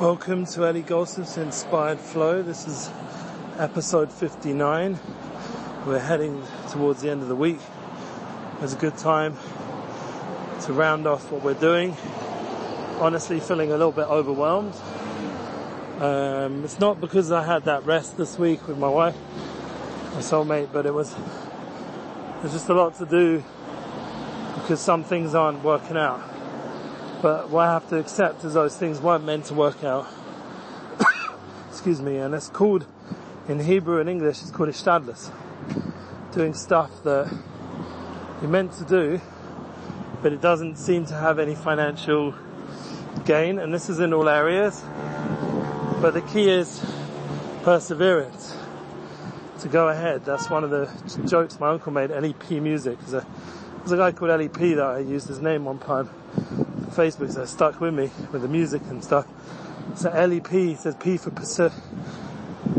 Welcome to Eli Goldsmith's Inspired Flow. This is episode 59. We're heading towards the end of the week. It's a good time to round off what we're doing. Honestly, feeling a little bit overwhelmed. Um, it's not because I had that rest this week with my wife, my soulmate, but it was there's just a lot to do because some things aren't working out. But what I have to accept is those things weren't meant to work out. Excuse me, and it's called, in Hebrew and English, it's called ishtadlus. Doing stuff that you're meant to do, but it doesn't seem to have any financial gain, and this is in all areas. But the key is perseverance. To go ahead. That's one of the jokes my uncle made, LEP Music. There's a, there's a guy called LEP that I used his name one time Facebook, it stuck with me with the music and stuff. So LEP says P for perse-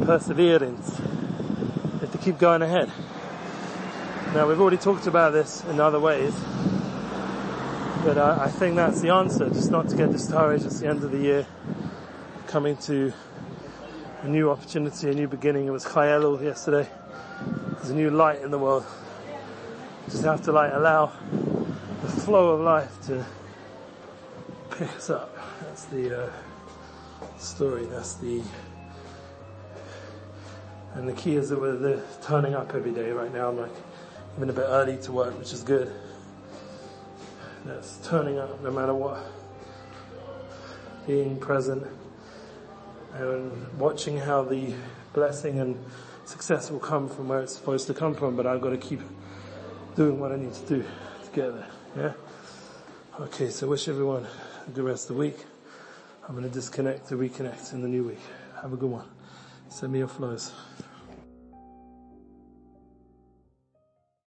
perseverance. Have to keep going ahead. Now we've already talked about this in other ways, but I, I think that's the answer, just not to get discouraged. It's the end of the year, coming to a new opportunity, a new beginning. It was Chai Elul yesterday. There's a new light in the world. Just have to like allow the flow of life to pick up. That's the uh, story. That's the and the key is that we're turning up every day. Right now, I'm like even a bit early to work, which is good. That's turning up no matter what. Being present and watching how the blessing and success will come from where it's supposed to come from. But I've got to keep doing what I need to do to get there. Yeah. Okay. So wish everyone a good rest of the week. I'm going to disconnect to reconnect in the new week. Have a good one. Send me your flows.